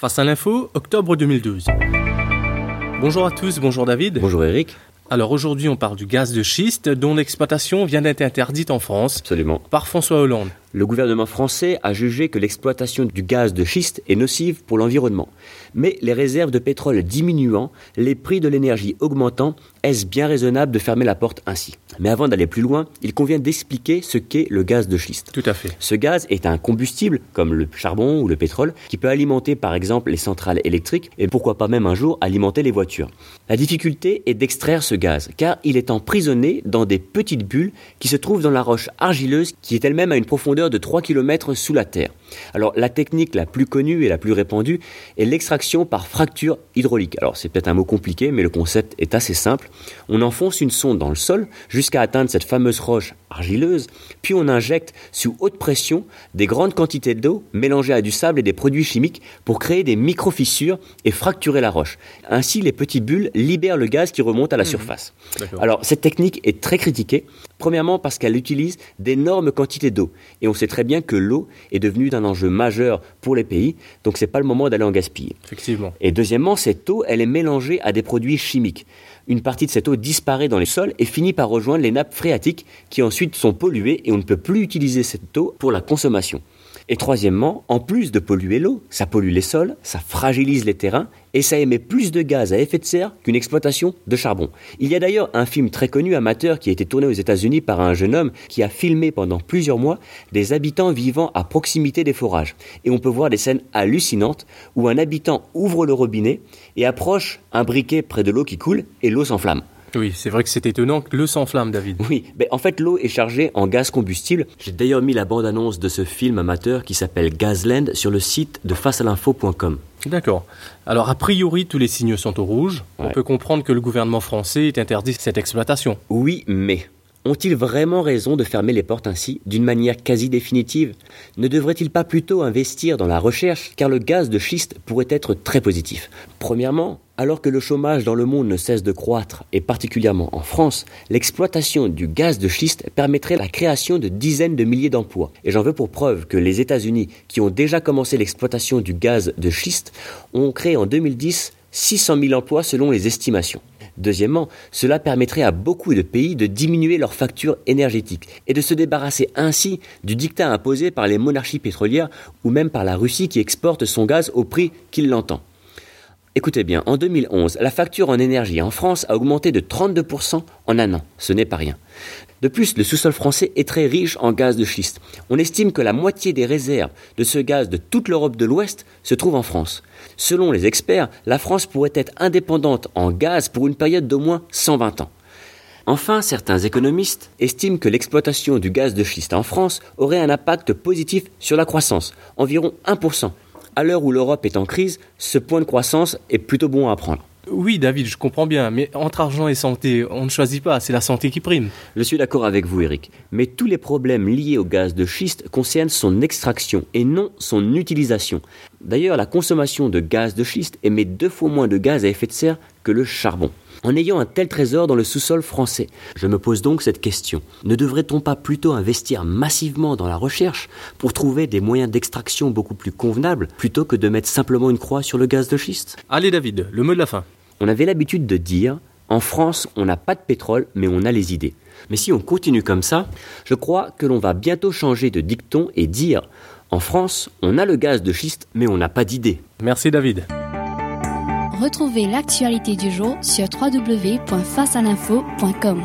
Face à l'info, octobre 2012. Bonjour à tous, bonjour David. Bonjour Eric. Alors aujourd'hui on parle du gaz de schiste dont l'exploitation vient d'être interdite en France Absolument. par François Hollande. Le gouvernement français a jugé que l'exploitation du gaz de schiste est nocive pour l'environnement. Mais les réserves de pétrole diminuant, les prix de l'énergie augmentant, est-ce bien raisonnable de fermer la porte ainsi? Mais avant d'aller plus loin, il convient d'expliquer ce qu'est le gaz de schiste. Tout à fait. Ce gaz est un combustible, comme le charbon ou le pétrole, qui peut alimenter par exemple les centrales électriques et pourquoi pas même un jour alimenter les voitures. La difficulté est d'extraire ce gaz, car il est emprisonné dans des petites bulles qui se trouvent dans la roche argileuse qui est elle-même à une profondeur de 3 km sous la terre. Alors la technique la plus connue et la plus répandue est l'extraction par fracture hydraulique. Alors c'est peut-être un mot compliqué, mais le concept est assez simple. On enfonce une sonde dans le sol jusqu'à atteindre cette fameuse roche argileuse, puis on injecte sous haute pression des grandes quantités d'eau mélangées à du sable et des produits chimiques pour créer des micro-fissures et fracturer la roche. Ainsi les petites bulles libèrent le gaz qui remonte à la mmh. surface. Alors cette technique est très critiquée, premièrement parce qu'elle utilise d'énormes quantités d'eau et on sait très bien que l'eau est devenue un enjeu majeur pour les pays, donc c'est pas le moment d'aller en gaspiller. Effectivement. Et deuxièmement, cette eau, elle est mélangée à des produits chimiques. Une partie de cette eau disparaît dans les sols et finit par rejoindre les nappes phréatiques qui ensuite sont polluées et on ne peut plus utiliser cette eau pour la consommation. Et troisièmement, en plus de polluer l'eau, ça pollue les sols, ça fragilise les terrains et ça émet plus de gaz à effet de serre qu'une exploitation de charbon. Il y a d'ailleurs un film très connu amateur qui a été tourné aux États-Unis par un jeune homme qui a filmé pendant plusieurs mois des habitants vivant à proximité des forages. Et on peut voir des scènes hallucinantes où un habitant ouvre le robinet et approche un briquet près de l'eau qui coule et l'eau s'enflamme. Oui, c'est vrai que c'est étonnant que l'eau s'enflamme, David. Oui, mais en fait, l'eau est chargée en gaz combustible. J'ai d'ailleurs mis la bande-annonce de ce film amateur qui s'appelle Gazland sur le site de facealinfo.com. D'accord. Alors, a priori, tous les signaux sont au rouge. On peut comprendre que le gouvernement français ait interdit cette exploitation. Oui, mais ont-ils vraiment raison de fermer les portes ainsi, d'une manière quasi définitive? Ne devraient-ils pas plutôt investir dans la recherche, car le gaz de schiste pourrait être très positif? Premièrement, alors que le chômage dans le monde ne cesse de croître, et particulièrement en France, l'exploitation du gaz de schiste permettrait la création de dizaines de milliers d'emplois. Et j'en veux pour preuve que les États-Unis, qui ont déjà commencé l'exploitation du gaz de schiste, ont créé en 2010 600 000 emplois selon les estimations. Deuxièmement, cela permettrait à beaucoup de pays de diminuer leurs factures énergétiques et de se débarrasser ainsi du dictat imposé par les monarchies pétrolières ou même par la Russie qui exporte son gaz au prix qu'il l'entend. Écoutez bien, en 2011, la facture en énergie en France a augmenté de 32% en un an. Ce n'est pas rien. De plus, le sous-sol français est très riche en gaz de schiste. On estime que la moitié des réserves de ce gaz de toute l'Europe de l'Ouest se trouve en France. Selon les experts, la France pourrait être indépendante en gaz pour une période d'au moins 120 ans. Enfin, certains économistes estiment que l'exploitation du gaz de schiste en France aurait un impact positif sur la croissance, environ 1%, à l'heure où l'Europe est en crise, ce point de croissance est plutôt bon à prendre. Oui, David, je comprends bien, mais entre argent et santé, on ne choisit pas, c'est la santé qui prime. Je suis d'accord avec vous, Eric, mais tous les problèmes liés au gaz de schiste concernent son extraction et non son utilisation. D'ailleurs, la consommation de gaz de schiste émet deux fois moins de gaz à effet de serre que le charbon. En ayant un tel trésor dans le sous-sol français, je me pose donc cette question. Ne devrait-on pas plutôt investir massivement dans la recherche pour trouver des moyens d'extraction beaucoup plus convenables plutôt que de mettre simplement une croix sur le gaz de schiste? Allez David, le mot de la fin. On avait l'habitude de dire en France, on n'a pas de pétrole, mais on a les idées. Mais si on continue comme ça, je crois que l'on va bientôt changer de dicton et dire en France, on a le gaz de schiste, mais on n'a pas d'idées. Merci David. Retrouvez l'actualité du jour sur www.facealinfo.com.